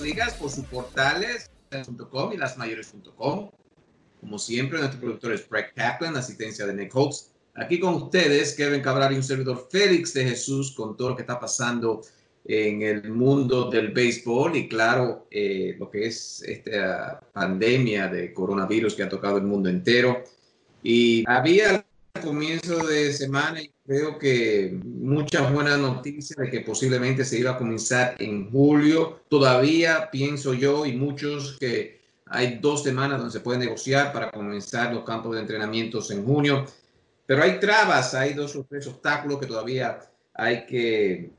Ligas por sus portales .com y lasmayores.com. Como siempre, nuestro productor es Greg Kaplan, asistencia de Nick Holtz. Aquí con ustedes, Kevin Cabral y un servidor Félix de Jesús con todo lo que está pasando en el mundo del béisbol y claro, eh, lo que es esta pandemia de coronavirus que ha tocado el mundo entero. Y había comienzo de semana y creo que muchas buenas noticias de que posiblemente se iba a comenzar en julio. Todavía pienso yo y muchos que hay dos semanas donde se puede negociar para comenzar los campos de entrenamientos en junio. Pero hay trabas, hay dos o tres obstáculos que todavía hay que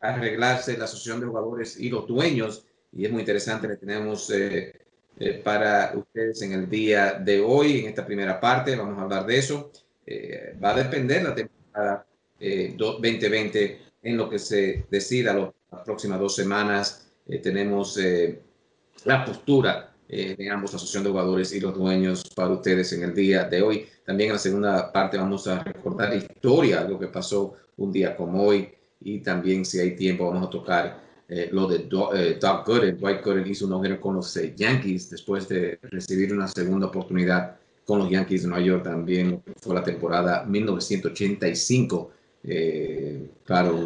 arreglarse la asociación de jugadores y los dueños. Y es muy interesante que tenemos eh, eh, para ustedes en el día de hoy, en esta primera parte. Vamos a hablar de eso. Eh, va a depender la temporada 2020 eh, en lo que se decida las próximas dos semanas. Eh, tenemos la postura de ambos, asociación de jugadores y los dueños, para ustedes en el día de hoy. También en la segunda parte vamos a recordar historia, lo que pasó un día como hoy. Y también, si hay tiempo, vamos a tocar lo de Doug Gooden. Dwight Gooden hizo un hoguero con los Yankees después de recibir una segunda oportunidad con los Yankees de Nueva York también fue la temporada 1985. Eh, claro,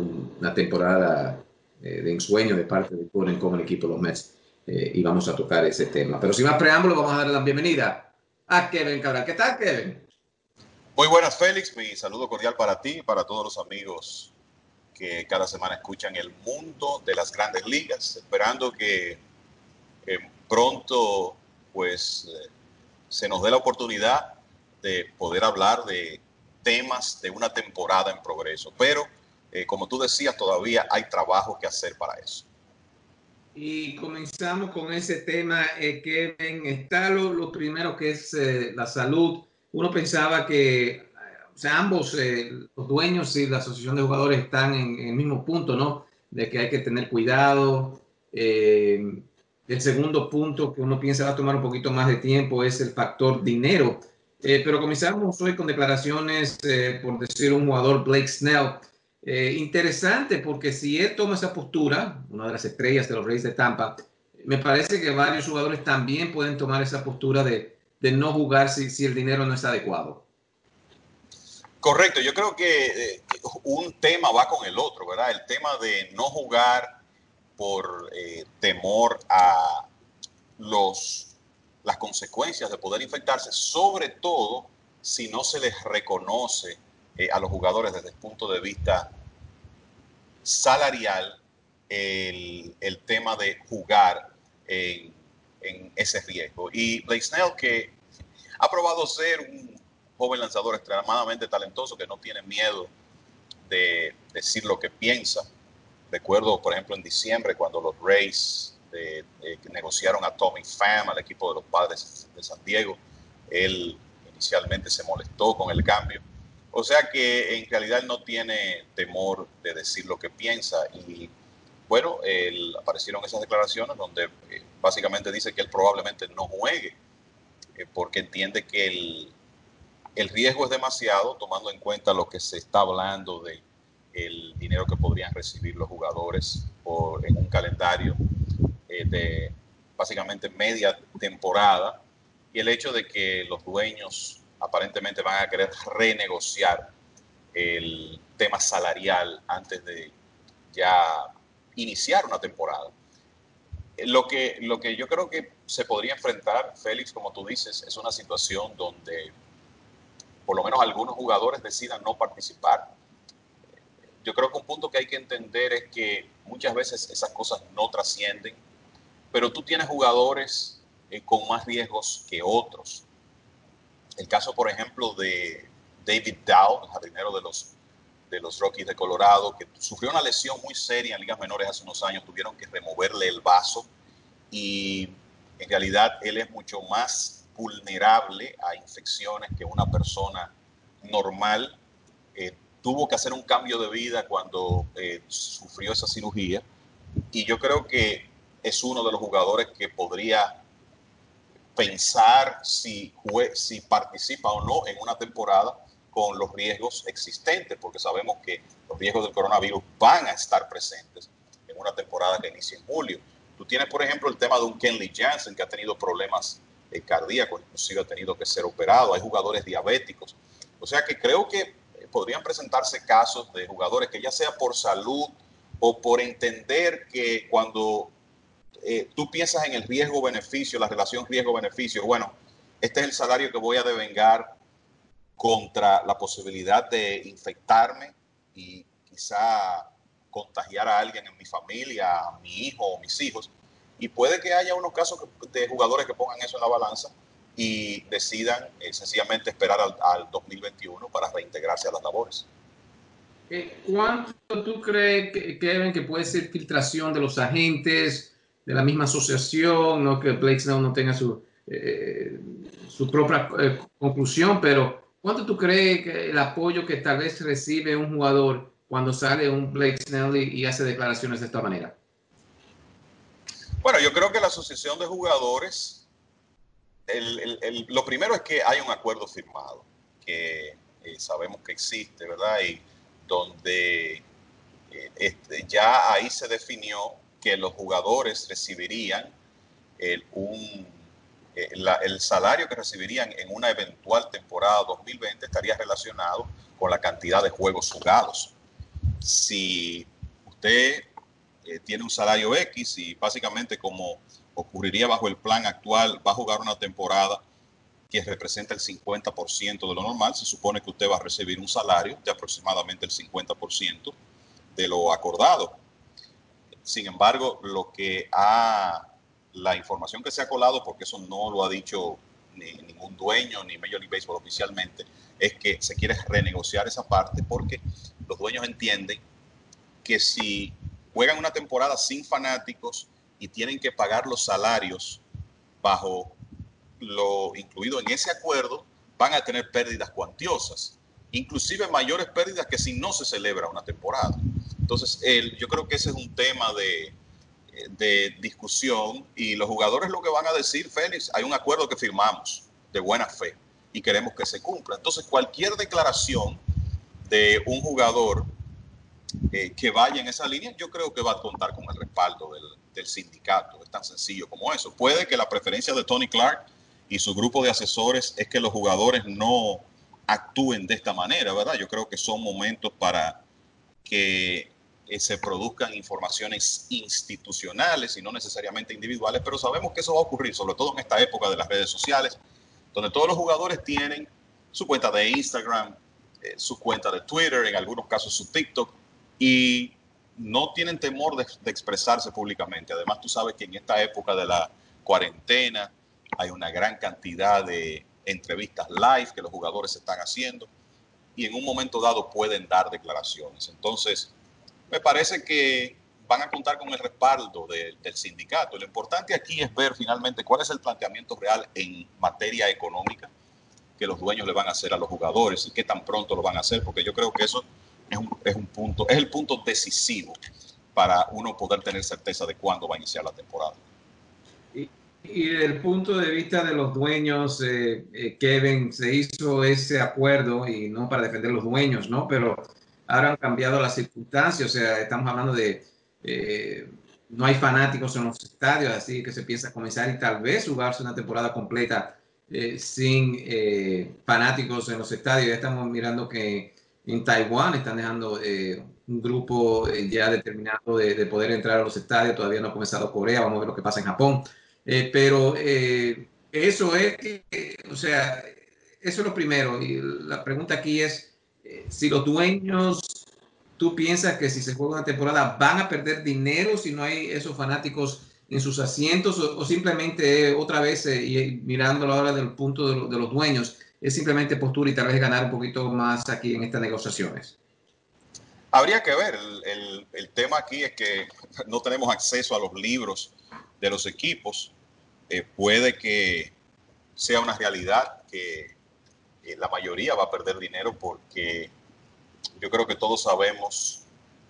una temporada eh, de ensueño de parte de Gordon como el equipo los Mets. Eh, y vamos a tocar ese tema. Pero sin más preámbulo, vamos a darle la bienvenida a Kevin Cabral. ¿Qué tal, Kevin? Muy buenas, Félix. Mi saludo cordial para ti y para todos los amigos que cada semana escuchan el mundo de las grandes ligas. Esperando que pronto, pues se nos dé la oportunidad de poder hablar de temas de una temporada en progreso. Pero, eh, como tú decías, todavía hay trabajo que hacer para eso. Y comenzamos con ese tema, eh, Kevin. Está lo, primero que es eh, la salud. Uno pensaba que o sea, ambos, los dueños y la asociación de jugadores están en, en, el mismo punto, ¿no? De que hay que tener cuidado. El segundo punto que uno piensa va a tomar un poquito más de tiempo es el factor dinero. Eh, pero comenzamos hoy con declaraciones, eh, por decir un jugador, Blake Snell. Eh, interesante porque si él toma esa postura, una de las estrellas de los Reyes de Tampa, me parece que varios jugadores también pueden tomar esa postura de, no jugar si, si, el dinero no es adecuado. Correcto, yo creo que un tema va con el otro, ¿verdad? El tema de no jugar por eh, temor a los, las consecuencias de poder infectarse, sobre todo si no se les reconoce eh, a los jugadores desde el punto de vista salarial el, tema de jugar en, ese riesgo. Y Blake Snell, que ha probado ser un joven lanzador extremadamente talentoso, que no tiene miedo de decir lo que piensa, Recuerdo, por ejemplo, en diciembre cuando los Rays eh, eh, negociaron a Tommy Pham al equipo de los padres de San Diego. Él inicialmente se molestó con el cambio, O sea que en realidad él no tiene temor de decir lo que piensa y bueno, aparecieron esas declaraciones donde eh, básicamente dice que él probablemente no juegue eh, porque entiende que el, el, riesgo es demasiado tomando en cuenta lo que se está hablando de el dinero que podrían recibir los jugadores por, en un calendario eh, de básicamente media temporada y el hecho de que los dueños aparentemente van a querer renegociar el tema salarial antes de ya iniciar una temporada. Lo que, lo que yo creo que se podría enfrentar, Félix, como tú dices, es una situación donde por lo menos algunos jugadores decidan no participar. Yo creo que un punto que hay que entender es que muchas veces esas cosas no trascienden, pero tú tienes jugadores eh, con más riesgos que otros. El caso, por ejemplo, de David Dow, el jardinero de los, de los Rockies de Colorado, que sufrió una lesión muy seria en ligas menores hace unos años, tuvieron que removerle el vaso y en realidad él es mucho más vulnerable a infecciones que una persona normal. Eh, tuvo que hacer un cambio de vida cuando eh, sufrió esa cirugía y yo creo que es uno de los jugadores que podría pensar si, si participa o no en una temporada con los riesgos existentes, porque sabemos que los riesgos del coronavirus van a estar presentes en una temporada que inicia en julio. Tú tienes, por ejemplo, el tema de un Kenley Jansen que ha tenido problemas eh, cardíacos, inclusive ha tenido que ser operado. Hay jugadores diabéticos. O sea que creo que podrían presentarse casos de jugadores que ya sea por salud o por entender que cuando eh, tú piensas en el riesgo-beneficio, la relación riesgo-beneficio, bueno, este es el salario que voy a devengar contra la posibilidad de infectarme y quizá contagiar a alguien en mi familia, a mi hijo o mis hijos. Y puede que haya unos casos de jugadores que pongan eso en la balanza y decidan eh, sencillamente esperar al, 2021 para reintegrarse a las labores. Eh, ¿Cuánto tú crees, Kevin, que puede ser filtración de los agentes? de la misma asociación, no que Blake Snell no tenga su, eh, su propia eh, conclusión, pero ¿cuánto tú crees que el apoyo que tal vez recibe un jugador cuando sale un Blake Snell y, hace declaraciones de esta manera? Bueno, yo creo que la asociación de jugadores, lo primero es que hay un acuerdo firmado, que eh, sabemos que existe, ¿verdad? Y donde este, ya ahí se definió que los jugadores recibirían el, un, eh, el salario que recibirían en una eventual temporada 2020 estaría relacionado con la cantidad de juegos jugados. Si usted eh, tiene un salario X y básicamente como ocurriría bajo el plan actual, va a jugar una temporada que representa el 50% de lo normal, se supone que usted va a recibir un salario de aproximadamente el 50% de lo acordado. Sin embargo, lo que ha, la información que se ha colado, porque eso no lo ha dicho ni, ningún dueño ni Major League Baseball oficialmente, es que se quiere renegociar esa parte porque los dueños entienden que si juegan una temporada sin fanáticos y tienen que pagar los salarios bajo lo incluido en ese acuerdo, van a tener pérdidas cuantiosas, inclusive mayores pérdidas que si no se celebra una temporada. Entonces, yo creo que ese es un tema de, discusión y los jugadores lo que van a decir, Félix, hay un acuerdo que firmamos de buena fe y queremos que se cumpla. Entonces, cualquier declaración de un jugador eh, que vaya en esa línea, yo creo que va a contar con el respaldo del, del, sindicato. Es tan sencillo como eso. Puede que la preferencia de Tony Clark y su grupo de asesores es que los jugadores no actúen de esta manera, ¿verdad? Yo creo que son momentos para que eh, se produzcan informaciones institucionales y no necesariamente individuales, pero sabemos que eso va a ocurrir, sobre todo en esta época de las redes sociales, donde todos los jugadores tienen su cuenta de Instagram, eh, su cuenta de Twitter, en algunos casos su TikTok, y no tienen temor de, expresarse públicamente. Además, tú sabes que en esta época de la cuarentena hay una gran cantidad de entrevistas live que los jugadores están haciendo y en un momento dado pueden dar declaraciones. Entonces, me parece que van a contar con el respaldo del sindicato. Lo importante aquí es ver finalmente cuál es el planteamiento real en materia económica que los dueños le van a hacer a los jugadores y qué tan pronto lo van a hacer, porque yo creo que eso es un, es un punto, es el punto decisivo para uno poder tener certeza de cuándo va a iniciar la temporada. Y, y desde el punto de vista de los dueños, eh, eh, Kevin, se hizo ese acuerdo y no para defender los dueños, ¿no? Pero ahora han cambiado las circunstancias, o sea, estamos hablando de eh, no hay fanáticos en los estadios, así que se piensa comenzar y tal vez jugarse una temporada completa sin fanáticos en los estadios. Estamos mirando que en Taiwán están dejando eh, un grupo eh, ya determinado de, de, poder entrar a los estadios. Todavía no ha comenzado Corea, vamos a ver lo que pasa en Japón. Eh, pero eso es o sea, eso es lo primero. Y la pregunta aquí es si los dueños ¿Tú piensas que si se juega una temporada van a perder dinero si no hay esos fanáticos en sus asientos o, simplemente otra vez, eh, y mirándolo ahora del punto de, los dueños, es simplemente postura y tal vez ganar un poquito más aquí en estas negociaciones? Habría que ver. El, el, tema aquí es que no tenemos acceso a los libros de los equipos. Eh, puede que sea una realidad que la mayoría va a perder dinero porque yo creo que todos sabemos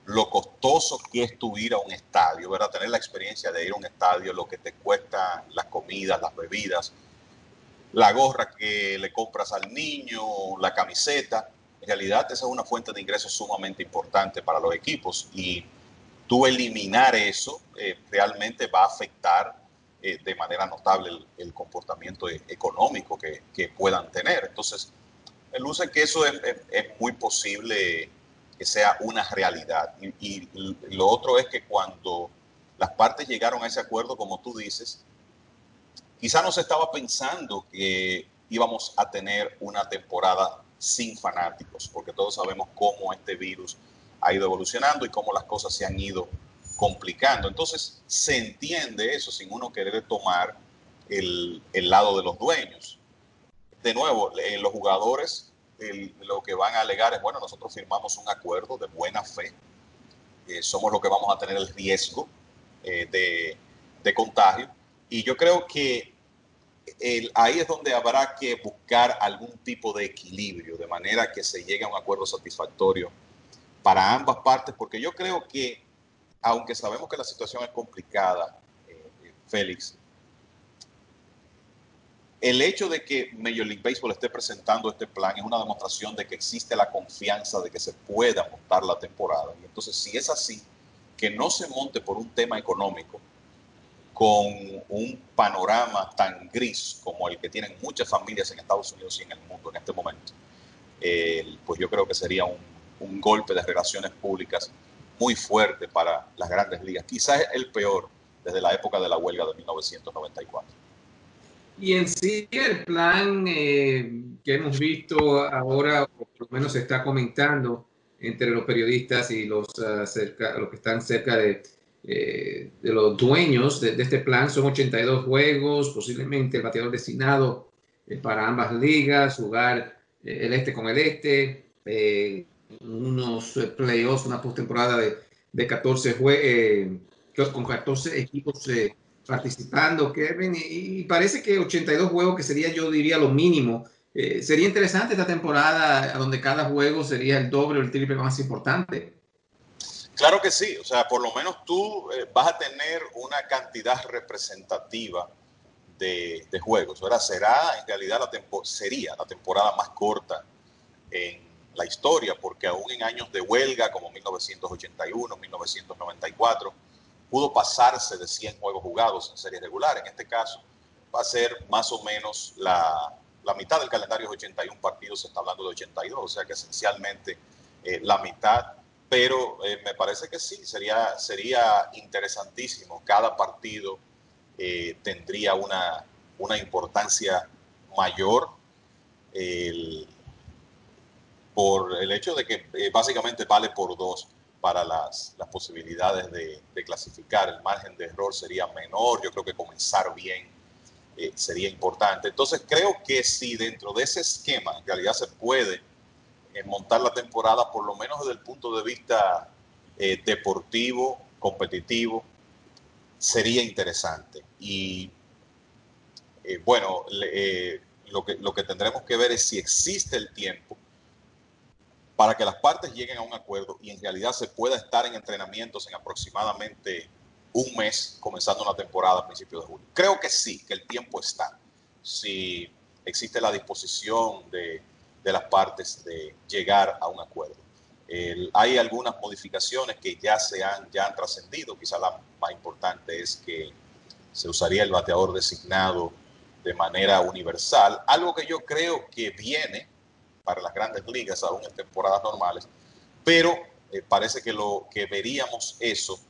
lo costoso que es tu ir a un estadio, ¿verdad? Tener la experiencia de ir a un estadio, lo que te cuesta las comidas, las bebidas, la gorra que le compras al niño, la camiseta. En realidad, esa es una fuente de ingresos sumamente importante para los equipos y tú eliminar eso eh, realmente va a afectar eh, de manera notable el, comportamiento económico que, puedan tener. Entonces, luce que eso es, muy posible que sea una realidad. Y, lo otro es que cuando las partes llegaron a ese acuerdo, como tú dices, quizá no se estaba pensando que íbamos a tener una temporada sin fanáticos, porque todos sabemos cómo este virus ha ido evolucionando y cómo las cosas se han ido complicando. Entonces, se entiende eso sin uno querer tomar el, el lado de los dueños de nuevo, eh, los jugadores el, lo que van a alegar es, bueno, nosotros firmamos un acuerdo de buena fe, eh, somos los que vamos a tener el riesgo eh, de, de, contagio, y yo creo que ahí es donde habrá que buscar algún tipo de equilibrio, de manera que se llegue a un acuerdo satisfactorio para ambas partes, porque yo creo que, aunque sabemos que la situación es complicada, Félix, el hecho de que Major League Baseball esté presentando este plan es una demostración de que existe la confianza de que se pueda montar la temporada. Y entonces, si es así, que no se monte por un tema económico con un panorama tan gris como el que tienen muchas familias en Estados Unidos y en el mundo en este momento, eh, pues yo creo que sería un, un golpe de relaciones públicas muy fuerte para las grandes ligas. Quizás el peor desde la época de la huelga de 1994. Y en sí el plan eh, que hemos visto ahora, o por lo menos se está comentando entre los periodistas y los, uh, cerca, los que están cerca de, eh, de los dueños de, de, este plan, son 82 juegos, posiblemente el bateador designado eh, para ambas ligas, jugar eh, el este con el este, eh, unos playoffs, una postemporada de, de 14 juegos, con 14 equipos participando, Kevin, y, y, parece que 82 juegos, que sería yo diría lo mínimo. Eh, sería interesante esta temporada donde cada juego sería el doble o el triple más importante. Claro que sí, o sea, por lo menos tú eh, vas a tener una cantidad representativa de, de juegos. Ahora será en realidad la sería la temporada más corta en la historia, porque aún en años de huelga como 1981, 1994, pudo pasarse de 100 juegos jugados en serie regular. En este caso, va a ser más o menos la, la mitad del calendario es 81 partidos, se está hablando de 82, o sea que esencialmente eh, la mitad. Pero eh, me parece que sí, sería, sería interesantísimo. Cada partido eh, tendría una, una importancia mayor el, por el hecho de que eh, básicamente vale por dos para las, las posibilidades de, de, clasificar. El margen de error sería menor. Yo creo que comenzar bien eh, sería importante. Entonces creo que si dentro de ese esquema en realidad se puede eh, montar la temporada, por lo menos desde el punto de vista eh, deportivo, competitivo, sería interesante. Y eh, bueno, le, lo que, lo que tendremos que ver es si existe el tiempo para que las partes lleguen a un acuerdo y en realidad se pueda estar en entrenamientos en aproximadamente un mes, comenzando una temporada a principios de julio. Creo que sí, que el tiempo está. Si existe la disposición de, de las partes de llegar a un acuerdo. hay algunas modificaciones que ya se han, ya han trascendido. Quizá la más importante es que se usaría el bateador designado de manera universal, algo que yo creo que viene para las grandes ligas aún en temporadas normales, pero eh, parece que lo que veríamos eso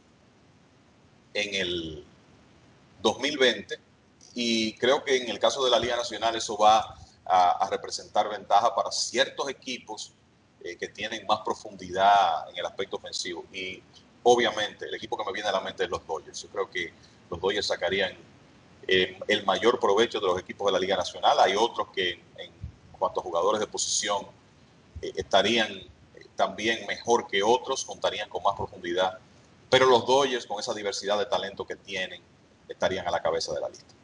en el 2020 y creo que en el caso de la Liga Nacional eso va a, representar ventaja para ciertos equipos eh, que tienen más profundidad en el aspecto ofensivo y obviamente el equipo que me viene a la mente es los Dodgers. Yo creo que los Dodgers sacarían eh, el mayor provecho de los equipos de la Liga Nacional. Hay otros que en cuanto a jugadores de posición eh, estarían también mejor que otros, contarían con más profundidad. Pero los Dodgers, con esa diversidad de talento que tienen, estarían a la cabeza de la lista.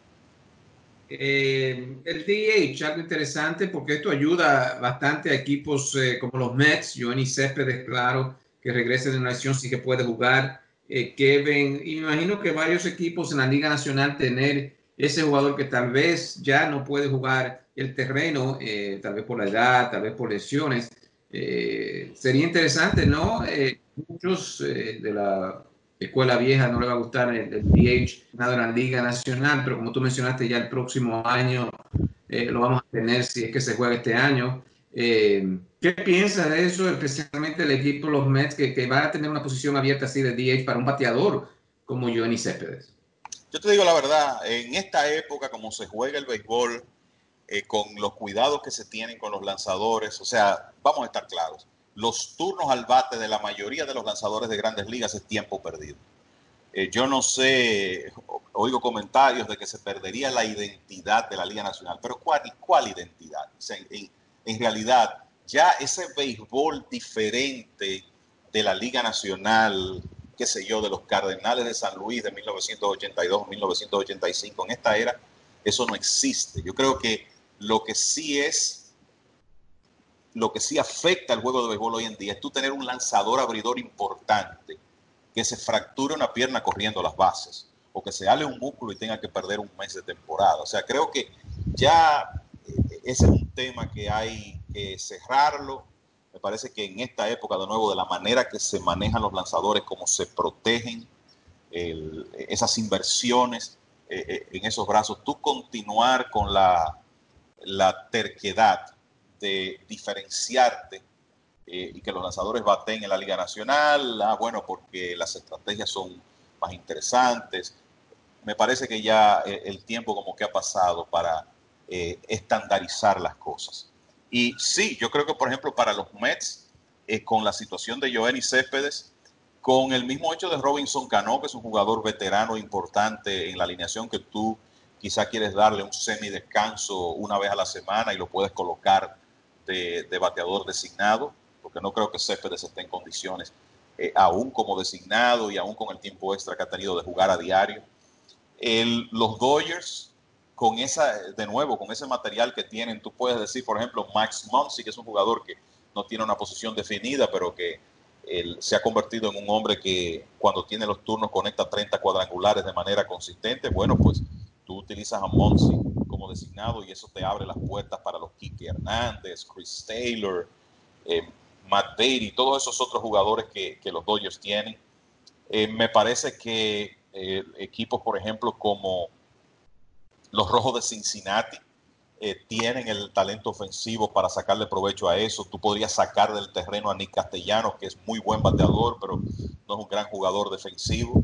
El DH, algo interesante porque esto ayuda bastante a equipos como los Mets, Johnny Céspedes, claro, que regrese de una lesión, sí que puede jugar. Kevin, imagino que varios equipos en la Liga Nacional tener ese jugador que tal vez ya no puede jugar el terreno, eh, tal vez por la edad, tal vez por lesiones. Eh, sería interesante, ¿no? Eh, muchos de la escuela vieja no le va a gustar el, DH nada en la Liga Nacional, pero como tú mencionaste, ya el próximo año lo vamos a tener si es que se juega este año. ¿Qué piensas de eso, especialmente el equipo, los Mets, que, que va a tener una posición abierta así de DH para un bateador como Johnny Céspedes? Yo te digo la verdad, en esta época, como se juega el béisbol, eh, con los cuidados que se tienen con los lanzadores, o sea, vamos a estar claros, los turnos al bate de la mayoría de los lanzadores de grandes ligas es tiempo perdido. Eh, yo no sé, oigo comentarios de que se perdería la identidad de la Liga Nacional, pero ¿cuál, cuál identidad? en, en realidad, ya ese béisbol diferente de la Liga Nacional, qué sé yo, de los Cardenales de San Luis de 1982, 1985, en esta era, eso no existe. Yo creo que lo que sí es, lo que sí afecta al juego de béisbol hoy en día es tú tener un lanzador abridor importante que se fracture una pierna corriendo las bases o que se ale un músculo y tenga que perder un mes de temporada. O sea, creo que ya eh, ese es un tema que hay que cerrarlo me parece que en esta época, de nuevo, de la manera que se manejan los lanzadores, cómo se protegen esas inversiones eh, eh, en esos brazos, tú continuar con la, la terquedad de diferenciarte eh, y que los lanzadores baten en la Liga Nacional, ah, bueno, porque las estrategias son más interesantes. Me parece que ya el tiempo como que ha pasado para estandarizar las cosas. Y sí, yo creo que, por ejemplo, para los Mets, eh, con la situación de Joenny Céspedes, con el mismo hecho de Robinson Cano, que es un jugador veterano importante en la alineación que tú quizá quieres darle un semi-descanso una vez a la semana y lo puedes colocar de, bateador designado, porque no creo que Céspedes esté en condiciones, eh, aún como designado y aún con el tiempo extra que ha tenido de jugar a diario. los Dodgers con esa, de nuevo, con ese material que tienen, tú puedes decir, por ejemplo, Max Muncy, que es un jugador que no tiene una posición definida, pero que se ha convertido en un hombre que cuando tiene los turnos conecta 30 cuadrangulares de manera consistente. Bueno, pues tú utilizas a Muncy como designado y eso te abre las puertas para los Kike Hernández, Chris Taylor, eh, Matt Beatty, todos esos otros jugadores que, los Dodgers tienen. Eh, me parece que eh, equipos, por ejemplo, como los Rojos de Cincinnati eh, tienen el talento ofensivo para sacarle provecho a eso. Tú podrías sacar del terreno a Nick Castellanos, que es muy buen bateador, pero no es un gran jugador defensivo.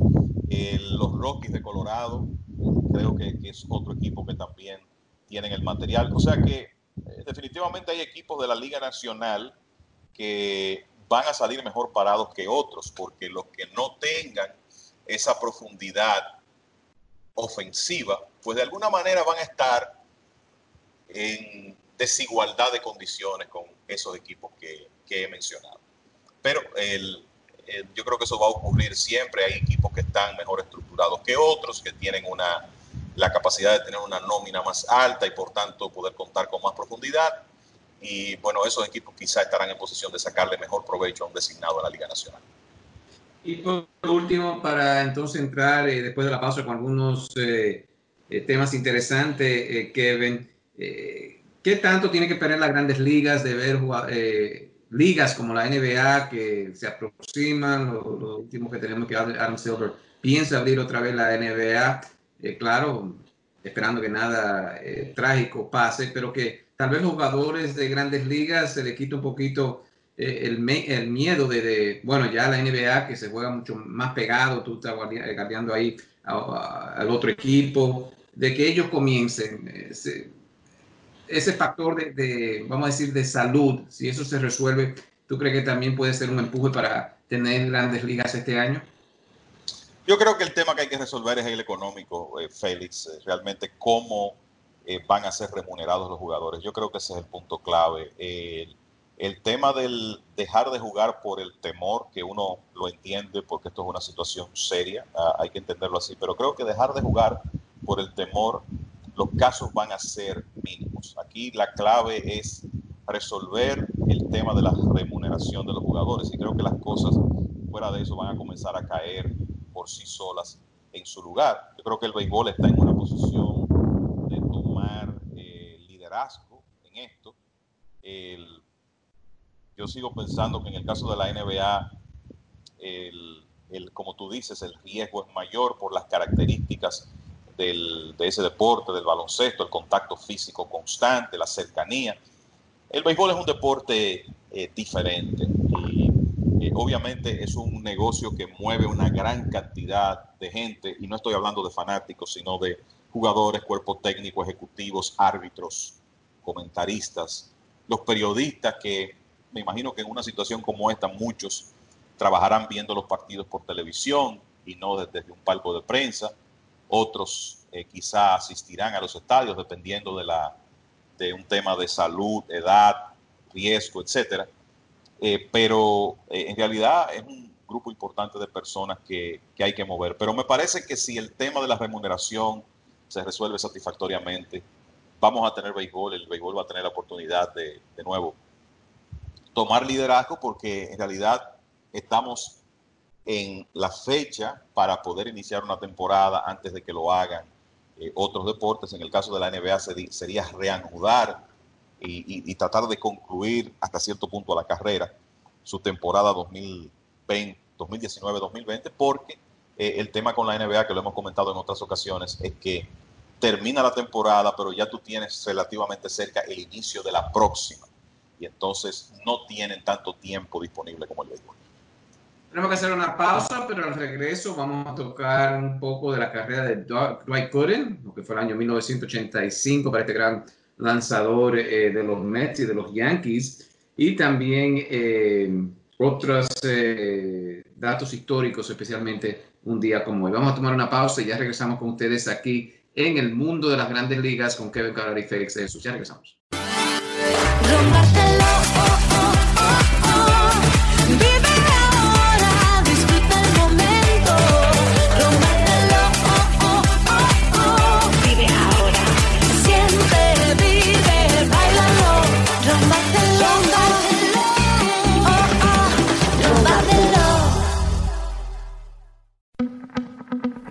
Los Rockies de Colorado, creo que, es otro equipo que también tienen el material. O sea que eh, definitivamente hay equipos de la Liga Nacional que van a salir mejor parados que otros, porque los que no tengan esa profundidad ofensiva, pues de alguna manera van a estar en desigualdad de condiciones con esos equipos que, he mencionado. Pero yo creo que eso va a ocurrir siempre. Hay equipos que están mejor estructurados que otros, que tienen una la capacidad de tener una nómina más alta y por tanto poder contar con más profundidad. Y bueno, esos equipos quizá estarán en posición de sacarle mejor provecho a un designado de la Liga Nacional. Y por último, para entonces entrar eh, después de la pausa con algunos eh, eh, temas interesantes, Kevin, ¿qué tanto tiene que perder las grandes ligas de ver ligas como la NBA que se aproximan? Lo, último que tenemos que Adam Silver piensa abrir otra vez la NBA, claro, esperando que nada trágico pase, pero que tal vez los jugadores de grandes ligas se le quite un poquito eh, el, miedo de, bueno, ya la NBA que se juega mucho más pegado, tú estás guardiando ahí al otro equipo, de que ellos comiencen ese factor de, vamos a decir, de salud, si eso se resuelve, ¿tú crees que también puede ser un empuje para tener grandes ligas este año? Yo creo que el tema que hay que resolver es el económico, eh, Félix, eh, realmente cómo van a ser remunerados los jugadores. Yo creo que ese es el punto clave. El, el tema del dejar de jugar por el temor, que uno lo entiende porque esto es una situación seria, ah, hay que entenderlo así, pero creo que dejar de jugar por el temor, los casos van a ser mínimos. Aquí la clave es resolver el tema de la remuneración de los jugadores y creo que las cosas fuera de eso van a comenzar a caer por sí solas en su lugar. Yo creo que el béisbol está en una posición de tomar eh, liderazgo en esto. Yo sigo pensando que en el caso de la NBA, el, como tú dices, el riesgo es mayor por las características de ese deporte, del baloncesto, el contacto físico constante, la cercanía. El béisbol es un deporte eh, diferente y eh, obviamente es un negocio que mueve una gran cantidad de gente y no estoy hablando de fanáticos, sino de jugadores, cuerpo técnico, ejecutivos, árbitros, comentaristas, los periodistas que me imagino que en una situación como esta muchos trabajarán viendo los partidos por televisión y no desde, un palco de prensa. Otros eh, quizá asistirán a los estadios dependiendo de, la, de un tema de salud, edad, riesgo, etcétera. Eh, pero eh, en realidad es un grupo importante de personas que, que, hay que mover. Pero me parece que si el tema de la remuneración se resuelve satisfactoriamente, vamos a tener béisbol, el béisbol va a tener la oportunidad de, de nuevo tomar liderazgo porque en realidad estamos en la fecha para poder iniciar una temporada antes de que lo hagan eh, otros deportes. En el caso de la NBA sería reanudar y, tratar de concluir hasta cierto punto la carrera, su temporada 2019-2020, porque eh, el tema con la NBA, que lo hemos comentado en otras ocasiones, es que termina la temporada, pero ya tú tienes relativamente cerca el inicio de la próxima y entonces no tienen tanto tiempo disponible como el béisbol. Tenemos que hacer una pausa, pero al regreso vamos a tocar un poco de la carrera de Dwight Gooden, lo que fue el año 1985 para este gran lanzador eh, de los Mets y de los Yankees, y también eh, otros eh, datos históricos, especialmente un día como hoy. Vamos a tomar una pausa y ya regresamos con ustedes aquí en el mundo de las grandes ligas con Kevin Cabral y Félix de Ya regresamos.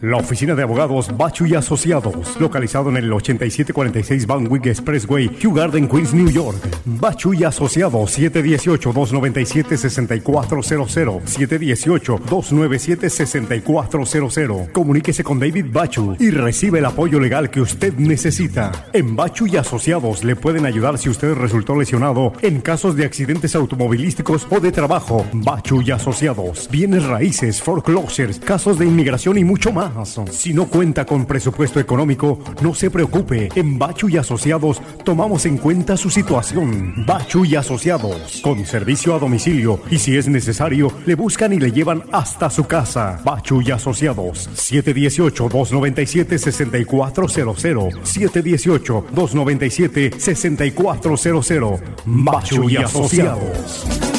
La oficina de abogados Bachu y Asociados, localizado en el 8746 Van Wyck Expressway, Kew Garden, Queens, New York. Bachu y Asociados, 718-297-6400, 718-297-6400. Comuníquese con David Bachu y recibe el apoyo legal que usted necesita. En Bachu y Asociados le pueden ayudar si usted resultó lesionado en casos de accidentes automovilísticos o de trabajo. Bachu y Asociados, bienes raíces, foreclosures, casos de inmigración y mucho más. Si no cuenta con presupuesto económico, no se preocupe. En Bachu y Asociados tomamos en cuenta su situación. Bachu y Asociados, con servicio a domicilio y si es necesario, le buscan y le llevan hasta su casa. Bachu y Asociados, 718-297-6400. 718-297-6400. Bachu y Asociados.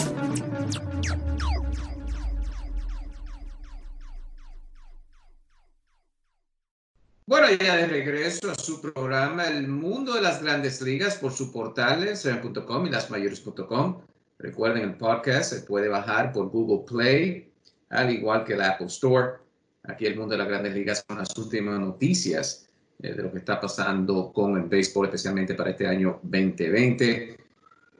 Ya de regreso a su programa El Mundo de las Grandes Ligas por su portales, 7.com y lasmayores.com. Recuerden, el podcast se puede bajar por Google Play, al igual que el Apple Store. Aquí el Mundo de las Grandes Ligas con las últimas noticias eh, de lo que está pasando con el béisbol, especialmente para este año 2020.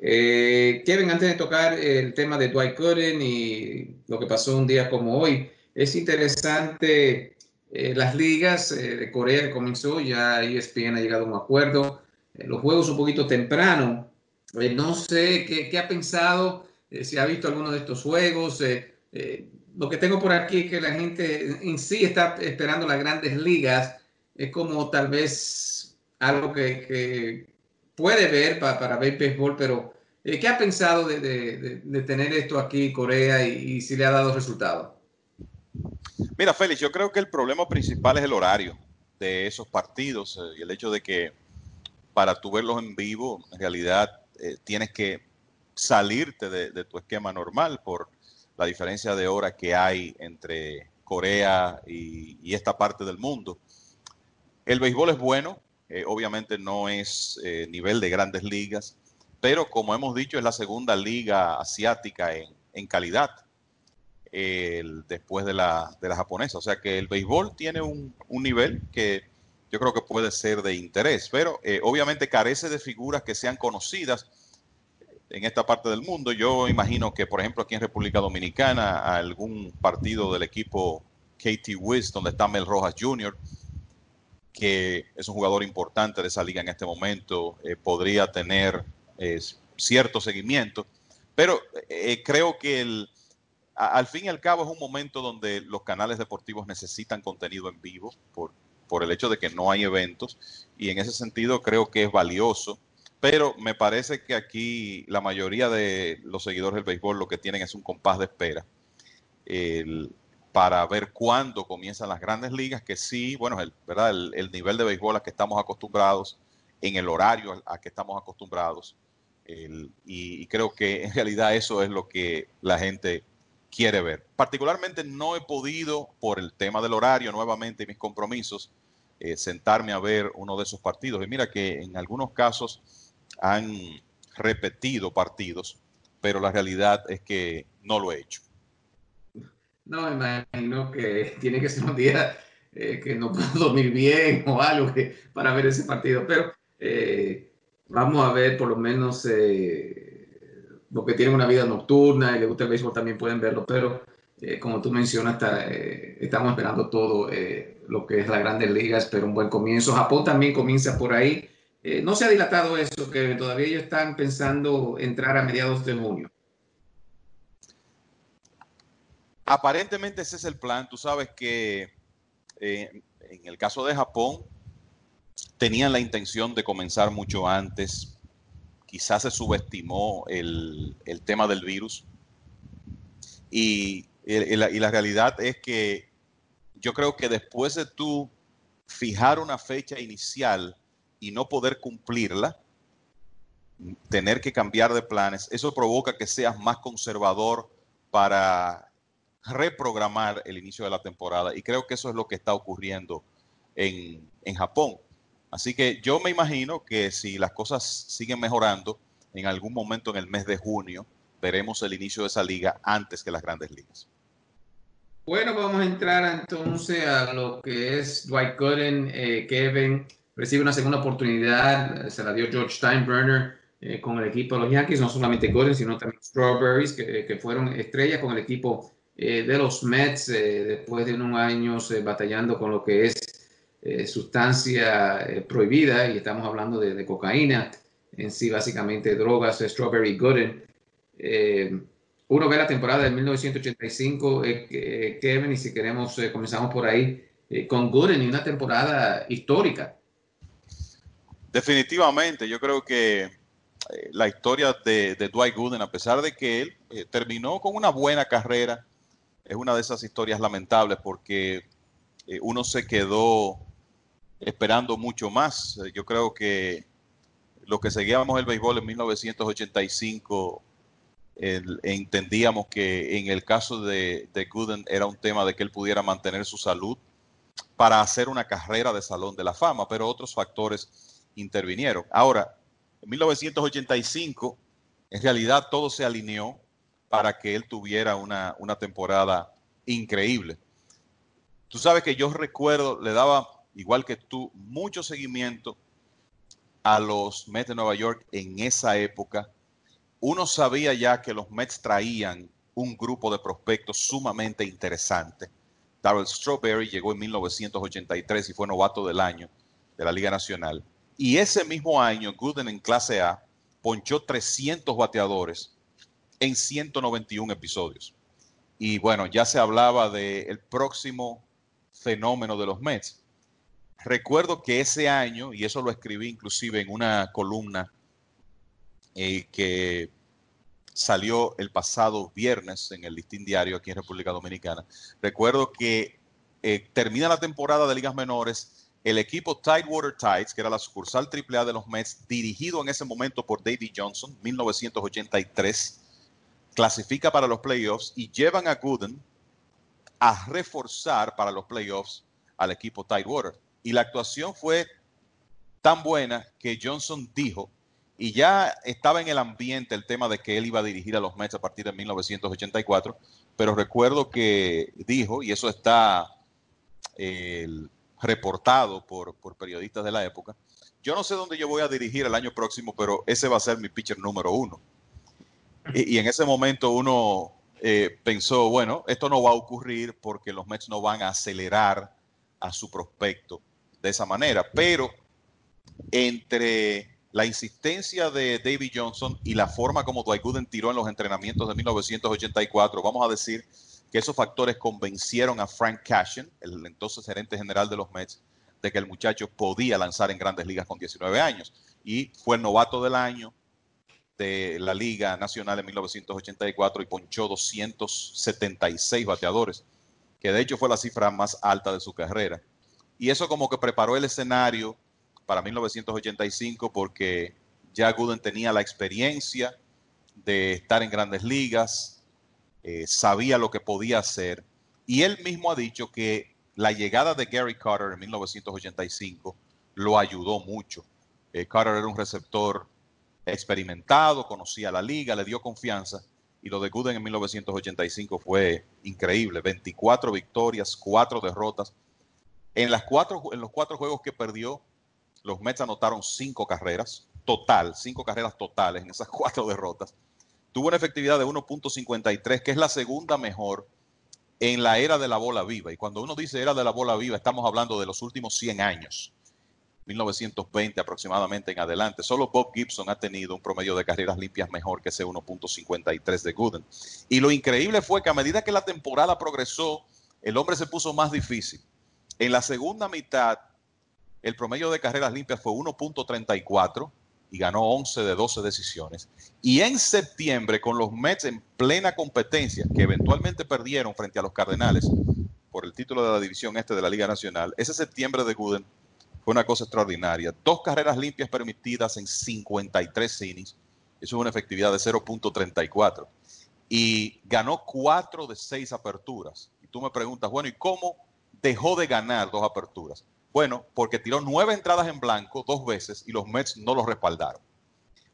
Eh, Kevin, antes de tocar el tema de Dwight Gooden y lo que pasó un día como hoy, es interesante eh, las ligas eh, de Corea comenzó, ya ESPN ha llegado a un acuerdo. Eh, los juegos un poquito temprano. no sé qué, qué ha pensado, si ha visto alguno de estos juegos. lo que tengo por aquí es que la gente en sí está esperando las grandes ligas. Es como tal vez algo que, que puede ver para, para ver béisbol, pero ¿qué ha pensado de, de, de, tener esto aquí Corea y, y si le ha dado resultado? Mira, Félix, yo creo que el problema principal es el horario de esos partidos eh, y el hecho de que para tú verlos en vivo, en realidad eh, tienes que salirte de, tu esquema normal por la diferencia de hora que hay entre Corea y, esta parte del mundo. El béisbol es bueno, eh, obviamente no es nivel de grandes ligas, pero como hemos dicho es la segunda liga asiática en, en calidad después de la, de la japonesa. O sea que el béisbol tiene un, nivel que yo creo que puede ser de interés, pero eh, obviamente carece de figuras que sean conocidas en esta parte del mundo. Yo imagino que, por ejemplo, aquí en República Dominicana, algún partido del equipo KT Wiz, donde está Mel Rojas Jr., que es un jugador importante de esa liga en este momento, eh, podría tener eh, cierto seguimiento. Pero creo que el, al fin y al cabo es un momento donde los canales deportivos necesitan contenido en vivo por, por el hecho de que no hay eventos y en ese sentido creo que es valioso. Pero me parece que aquí la mayoría de los seguidores del béisbol lo que tienen es un compás de espera para ver cuándo comienzan las grandes ligas, que sí, bueno, el, ¿verdad? El, nivel de béisbol a que estamos acostumbrados, en el horario a que estamos acostumbrados. y, creo que en realidad eso es lo que la gente quiere ver. Particularmente no he podido, por el tema del horario nuevamente y mis compromisos, eh, sentarme a ver uno de esos partidos. Y mira que en algunos casos han repetido partidos, pero la realidad es que no lo he hecho. No, me imagino que tiene que ser un día eh, que no puedo dormir bien o algo que, para ver ese partido, pero eh, vamos a ver por lo menos los que tienen una vida nocturna y les gusta el béisbol también pueden verlo, pero eh, como tú mencionas, eh, estamos esperando todo eh, lo que es la Grandes Ligas, pero un buen comienzo. Japón también comienza por ahí. no se ha dilatado eso, que todavía ellos están pensando entrar a mediados de junio. Aparentemente ese es el plan. Tú sabes que en el caso de Japón tenían la intención de comenzar mucho antes, quizás se subestimó el, tema del virus. Y, la, realidad es que yo creo que después de tú fijar una fecha inicial y no poder cumplirla, tener que cambiar de planes, eso provoca que seas más conservador para reprogramar el inicio de la temporada. Y creo que eso es lo que está ocurriendo en, en Japón. Así que yo me imagino que si las cosas siguen mejorando, en algún momento en el mes de junio veremos el inicio de esa liga antes que las grandes ligas. Bueno, vamos a entrar entonces a lo que es Dwight Gooden. Eh, Kevin recibe una segunda oportunidad, se la dio George Steinbrenner eh, con el equipo de los Yankees, no solamente Gooden, sino también Strawberries, que, que fueron estrellas con el equipo eh, de los Mets después de unos años batallando con lo que es eh, sustancia eh, prohibida, y estamos hablando de, cocaína, en sí básicamente drogas, Strawberry Gooden. Eh, uno ve la temporada de 1985, Kevin, y si queremos comenzamos por ahí, con Gooden y una temporada histórica. Definitivamente, yo creo que la historia de, de, Dwight Gooden, a pesar de que él terminó con una buena carrera, es una de esas historias lamentables porque uno se quedó esperando mucho más. Eh, yo creo que los que seguíamos el béisbol en 1985 entendíamos que en el caso de, de, Gooden era un tema de que él pudiera mantener su salud para hacer una carrera de Salón de la Fama, pero otros factores intervinieron. Ahora, en 1985, en realidad todo se alineó para que él tuviera una, una temporada increíble. Tú sabes que yo recuerdo, le daba, igual que tú, mucho seguimiento a los Mets de Nueva York en esa época. Uno sabía ya que los Mets traían un grupo de prospectos sumamente interesante. Darrell Strawberry llegó en 1983 y fue novato del año de la Liga Nacional. Y ese mismo año, Gooden en clase A ponchó 300 bateadores en 191 episodios. Y bueno, ya se hablaba del próximo fenómeno de los Mets. Recuerdo que ese año, y eso lo escribí inclusive en una columna eh, que salió el pasado viernes en el listín diario aquí en República Dominicana. Recuerdo que eh, termina la temporada de ligas menores, el equipo Tidewater Tides, que era la sucursal AAA de los Mets, dirigido en ese momento por David Johnson, 1983, clasifica para los playoffs y llevan a Gooden a reforzar para los playoffs al equipo Tidewater. Y la actuación fue tan buena que Johnson dijo y ya estaba en el ambiente el tema de que él iba a dirigir a los Mets a partir de 1984, pero recuerdo que dijo, y eso está reportado por, periodistas de la época, yo no sé dónde yo voy a dirigir el año próximo, pero ese va a ser mi pitcher número uno. Y, en ese momento uno eh, pensó, bueno, esto no va a ocurrir porque los Mets no van a acelerar a su prospecto de esa manera, pero entre la insistencia de David Johnson y la forma como Dwight Gooden tiró en los entrenamientos de 1984, vamos a decir que esos factores convencieron a Frank Cashin, el entonces gerente general de los Mets, de que el muchacho podía lanzar en grandes ligas con 19 años. Y fue el novato del año de la Liga Nacional en 1984 y ponchó 276 bateadores, que de hecho fue la cifra más alta de su carrera. Y eso como que preparó el escenario para 1985 porque ya Gooden tenía la experiencia de estar en grandes ligas, eh, sabía lo que podía hacer y él mismo ha dicho que la llegada de Gary Carter en 1985 lo ayudó mucho. Eh, Carter era un receptor experimentado, conocía la liga, le dio confianza y lo de Gooden en 1985 fue increíble. 24 victorias, 4 derrotas. En, los cuatro juegos que perdió, los Mets anotaron cinco carreras, total, cinco carreras totales en esas cuatro derrotas. Tuvo una efectividad de 1.53, que es la segunda mejor en la era de la bola viva. Y cuando uno dice era de la bola viva, estamos hablando de los últimos 100 años, 1920 aproximadamente en adelante. Solo Bob Gibson ha tenido un promedio de carreras limpias mejor que ese 1.53 de Gooden. Y lo increíble fue que a medida que la temporada progresó, el hombre se puso más difícil. En la segunda mitad, el promedio de carreras limpias fue 1.34 y ganó 11 de 12 decisiones. Y en septiembre, con los Mets en plena competencia, que eventualmente perdieron frente a los Cardenales por el título de la división este de la Liga Nacional, ese septiembre de Gooden fue una cosa extraordinaria. Dos carreras limpias permitidas en 53 innings. Eso es una efectividad de 0.34. Y ganó 4 de 6 aperturas. Y tú me preguntas, bueno, ¿y cómo dejó de ganar dos aperturas? Bueno, porque tiró nueve entradas en blanco dos veces y los Mets no lo respaldaron.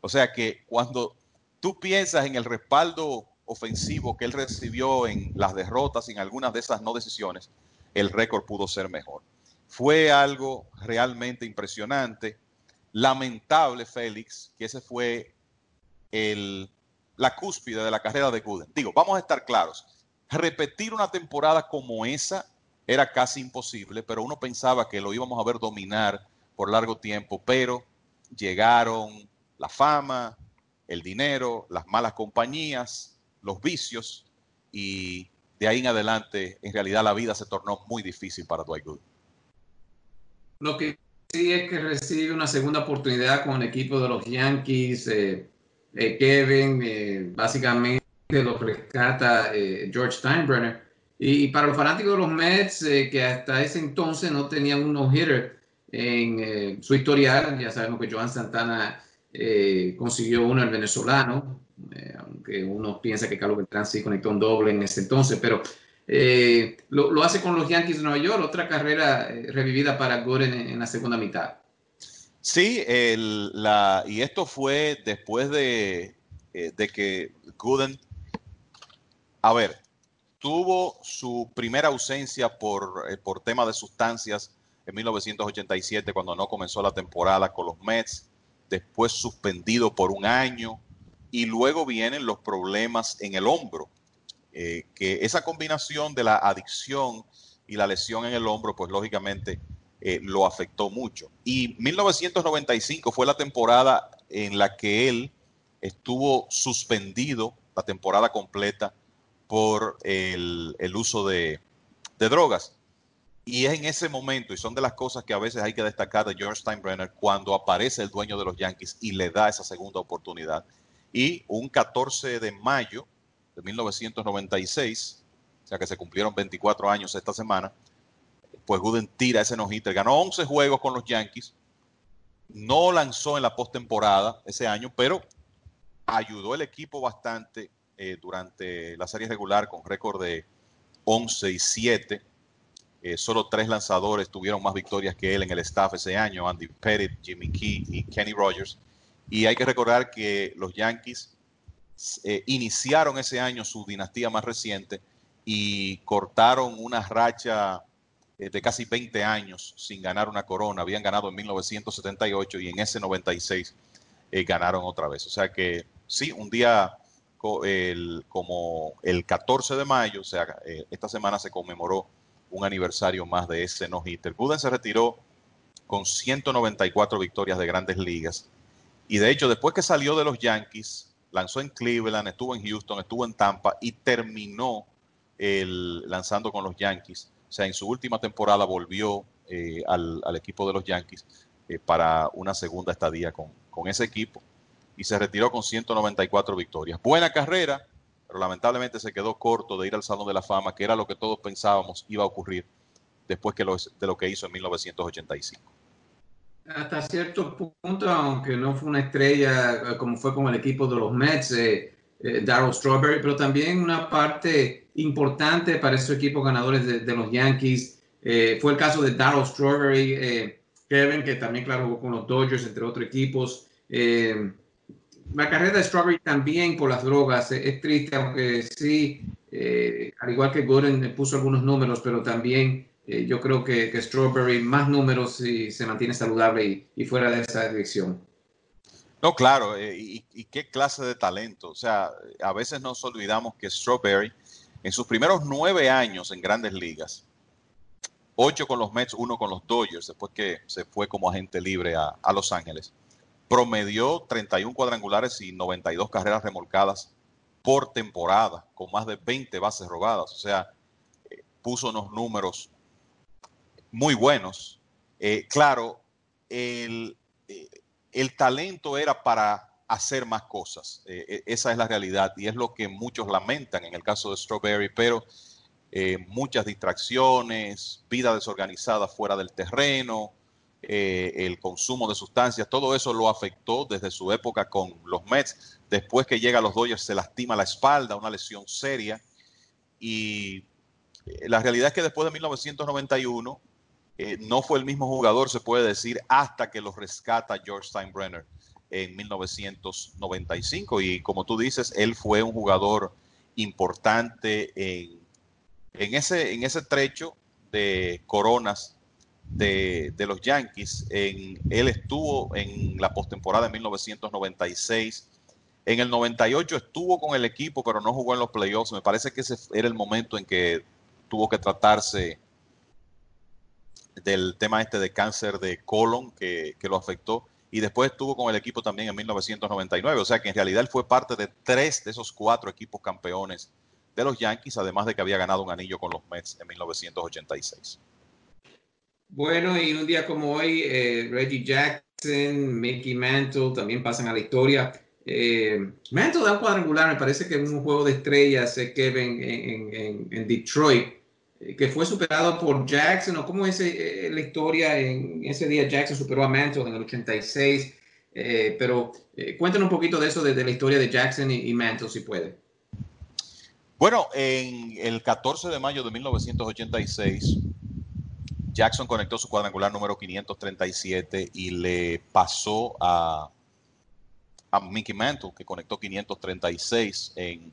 O sea que cuando tú piensas en el respaldo ofensivo que él recibió en las derrotas en algunas de esas no decisiones, el récord pudo ser mejor. Fue algo realmente impresionante. Lamentable, Félix, que ese fue el, la cúspide de la carrera de Gooden. Digo, vamos a estar claros. Repetir una temporada como esa era casi imposible, pero uno pensaba que lo íbamos a ver dominar por largo tiempo, pero llegaron la fama, el dinero, las malas compañías, los vicios, y de ahí en adelante, en realidad la vida se tornó muy difícil para Dwight Gooden. Lo que sí es que recibe una segunda oportunidad con el equipo de los Yankees, eh, eh, Kevin, eh, básicamente lo rescata George Steinbrenner y para los fanáticos de los Mets, eh, que hasta ese entonces no tenían un no-hitter en eh, su historial, ya sabemos que Joan Santana eh, consiguió uno, el venezolano, aunque uno piensa que Carlos Beltrán sí conectó un doble en ese entonces, pero lo, hace con los Yankees de Nueva York, otra carrera revivida para Gooden en, la segunda mitad. Sí, la, y esto fue después de, de que Gooden, a ver, tuvo su primera ausencia por, por tema de sustancias en 1987 cuando no comenzó la temporada con los Mets, después suspendido por un año y luego vienen los problemas en el hombro, eh, que esa combinación de la adicción y la lesión en el hombro, pues lógicamente eh, lo afectó mucho. Y 1995 fue la temporada en la que él estuvo suspendido la temporada completa por el, uso de, drogas. Y es en ese momento, y son de las cosas que a veces hay que destacar de George Steinbrenner, cuando aparece el dueño de los Yankees y le da esa segunda oportunidad. Y un 14 de mayo de 1996, o sea que se cumplieron 24 años esta semana, pues Gooden tira ese no Ganó 11 juegos con los Yankees. No lanzó en la postemporada ese año, pero ayudó el equipo bastante eh, durante la serie regular con récord de 11 y 7 eh, solo tres lanzadores tuvieron más victorias que él en el staff ese año, Andy Pettit, Jimmy Key y Kenny Rogers. Y hay que recordar que los Yankees eh, iniciaron ese año su dinastía más reciente y cortaron una racha de casi 20 años sin ganar una corona. Habían ganado en 1978 y en ese 96 ganaron otra vez. O sea que sí, un día como el 14 de mayo, o sea, esta semana se conmemoró un aniversario más de ese no-hitter. Gooden se retiró con 194 victorias de grandes ligas. Y de hecho, después que salió de los Yankees, lanzó en Cleveland, estuvo en Houston, estuvo en Tampa y terminó lanzando con los Yankees. O sea, en su última temporada volvió eh, al, equipo de los Yankees eh, para una segunda estadía con ese equipo y se retiró con 194 victorias. Buena carrera, pero lamentablemente se quedó corto de ir al Salón de la Fama, que era lo que todos pensábamos iba a ocurrir después que de lo que hizo en 1985. Hasta cierto punto, aunque no fue una estrella eh, como fue con el equipo de los Mets, eh, eh, Darryl Strawberry, pero también una parte importante para esos equipos ganadores de, los Yankees. fue el caso de Darryl Strawberry, Kevin, que también, claro, jugó con los Dodgers, entre otros equipos la carrera de Strawberry también por las drogas es, triste, aunque sí, eh, al igual que Gooden puso algunos números, pero también eh, yo creo que, Strawberry más números si se mantiene saludable y, fuera de esa dirección. No, claro, eh, y, qué clase de talento. O sea, a veces nos olvidamos que Strawberry, en sus primeros nueve años en grandes ligas, ocho con los Mets, uno con los Dodgers, después que se fue como agente libre a Los Ángeles promedió 31 cuadrangulares y 92 carreras remolcadas por temporada, con más de 20 bases robadas. O sea, eh, puso unos números muy buenos. Eh, claro, el, eh, el, talento era para hacer más cosas. esa es la realidad y es lo que muchos lamentan en el caso de Strawberry, pero muchas distracciones, vida desorganizada fuera del terreno, eh, el consumo de sustancias, todo eso lo afectó desde su época con los Mets. Después que llega a los Dodgers se lastima la espalda, una lesión seria. Y eh, la realidad es que después de 1991 eh, no fue el mismo jugador, se puede decir, hasta que lo rescata George Steinbrenner en 1995. Y como tú dices, él fue un jugador importante en, en, ese, en ese trecho de coronas de, los Yankees. En, él estuvo en la postemporada de 1996. En el 98 estuvo con el equipo, pero no jugó en los playoffs. Me parece que ese era el momento en que tuvo que tratarse del tema este de cáncer de colon que, que, lo afectó. Y después estuvo con el equipo también en 1999. O sea que en realidad él fue parte de tres de esos cuatro equipos campeones de los Yankees, además de que había ganado un anillo con los Mets en 1986. Bueno, y un día como hoy, eh, Reggie Jackson, Mickey Mantle también pasan a la historia. Eh, Mantle da un cuadrangular, me parece que en un juego de estrellas, eh, Kevin, en, en, Detroit, eh, que fue superado por Jackson, o cómo es la historia, en ese día Jackson superó a Mantle en el 86, pero cuéntanos un poquito de eso, de, la historia de Jackson y, y Mantle, si puede. Bueno, en el 14 de mayo de 1986, Jackson conectó su cuadrangular número 537 y le pasó a, a Mickey Mantle, que conectó 536 en,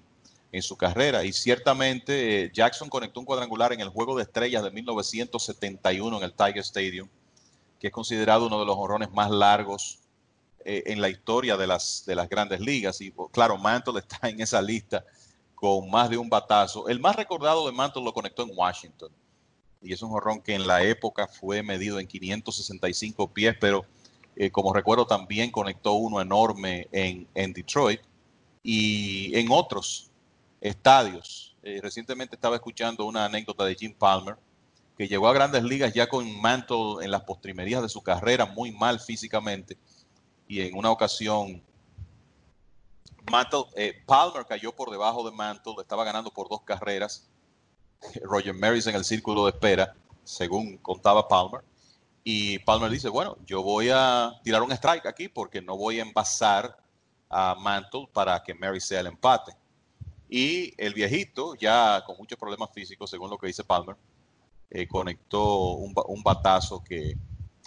en su carrera. Y ciertamente eh, Jackson conectó un cuadrangular en el Juego de Estrellas de 1971 en el Tiger Stadium, que es considerado uno de los honrones más largos eh, en la historia de las, de las grandes ligas. Y claro, Mantle está en esa lista con más de un batazo. El más recordado de Mantle lo conectó en Washington. Y es un jorrón que en la época fue medido en 565 pies, pero eh, como recuerdo también conectó uno enorme en, en Detroit y en otros estadios. Eh, recientemente estaba escuchando una anécdota de Jim Palmer, que llegó a grandes ligas ya con Mantle en las postrimerías de su carrera, muy mal físicamente, y en una ocasión Mantle, eh, Palmer cayó por debajo de Mantle, estaba ganando por dos carreras. Roger Maris en el círculo de espera, según contaba Palmer. Y Palmer dice, bueno, yo voy a tirar un strike aquí porque no voy a envasar a Mantle para que Mary sea el empate. Y el viejito, ya con muchos problemas físicos, según lo que dice Palmer, eh, conectó un, un, batazo que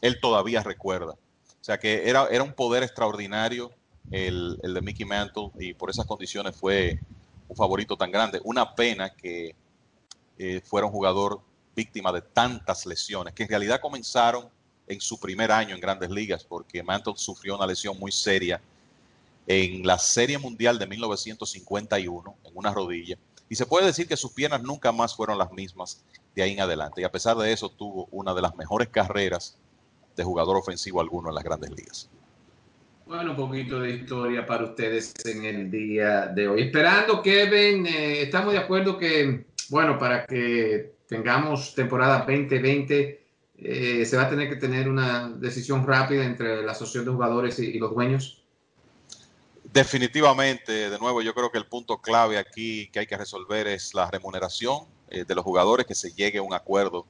él todavía recuerda. O sea que era, era un poder extraordinario el, el, de Mickey Mantle y por esas condiciones fue un favorito tan grande. Una pena que eh, fuera un jugador víctima de tantas lesiones, que en realidad comenzaron en su primer año en grandes ligas, porque Mantle sufrió una lesión muy seria en la Serie Mundial de 1951, en una rodilla, y se puede decir que sus piernas nunca más fueron las mismas de ahí en adelante, y a pesar de eso tuvo una de las mejores carreras de jugador ofensivo alguno en las grandes ligas. Bueno, un poquito de historia para ustedes en el día de hoy. Esperando, Kevin, eh, estamos de acuerdo que, bueno, para que tengamos temporada 2020, eh, se va a tener que tener una decisión rápida entre la asociación de jugadores y, los dueños. Definitivamente, de nuevo, yo creo que el punto clave aquí que hay que resolver es la remuneración eh, de los jugadores, que se llegue a un acuerdo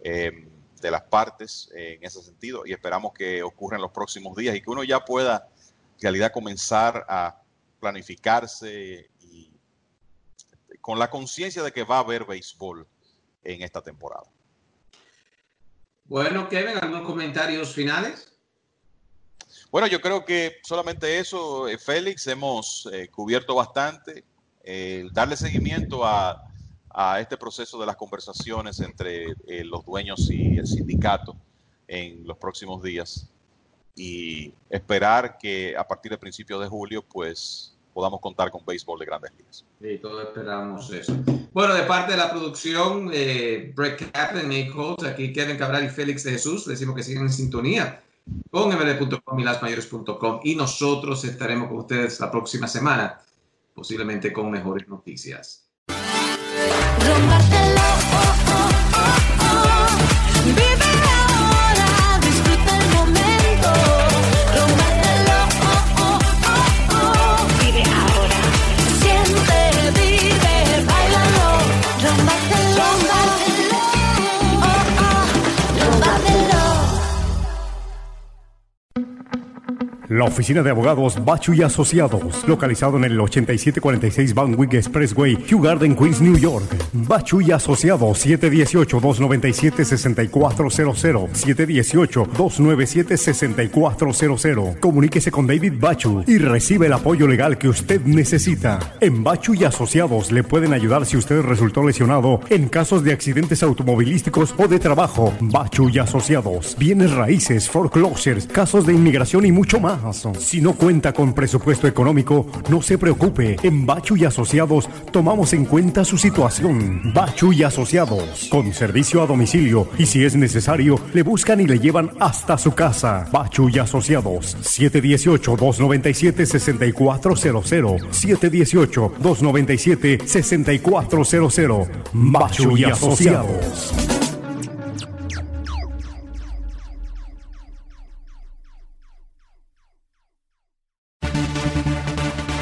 eh, de las partes en ese sentido y esperamos que ocurra en los próximos días y que uno ya pueda en realidad comenzar a planificarse con la conciencia de que va a haber béisbol en esta temporada. Bueno, Kevin, ¿algunos comentarios finales? Bueno, yo creo que solamente eso, eh, Félix, hemos eh, cubierto bastante. Eh, darle seguimiento a, a, este proceso de las conversaciones entre eh, los dueños y el sindicato en los próximos días y esperar que a partir de principios de julio, pues podamos contar con béisbol de grandes ligas. Sí, todos esperamos eso. Bueno, de parte de la producción, eh, Brett Kaplan, Nate Holtz, aquí Kevin Cabral y Félix de Jesús, les decimos que siguen en sintonía con md.com y lasmayores.com y nosotros estaremos con ustedes la próxima semana, posiblemente con mejores noticias. La oficina de abogados Bachu y Asociados, localizado en el 8746 Van Wyck Expressway, Kew Garden, Queens, New York. Bachu y Asociados, 718-297-6400, 718-297-6400. Comuníquese con David Bachu y recibe el apoyo legal que usted necesita. En Bachu y Asociados le pueden ayudar si usted resultó lesionado en casos de accidentes automovilísticos o de trabajo. Bachu y Asociados, bienes raíces, foreclosures, casos de inmigración y mucho más. Si no cuenta con presupuesto económico, no se preocupe. En Bachu y Asociados tomamos en cuenta su situación. Bachu y Asociados, con servicio a domicilio y si es necesario, le buscan y le llevan hasta su casa. Bachu y Asociados, 718-297-6400. 718-297-6400. Bachu y Asociados.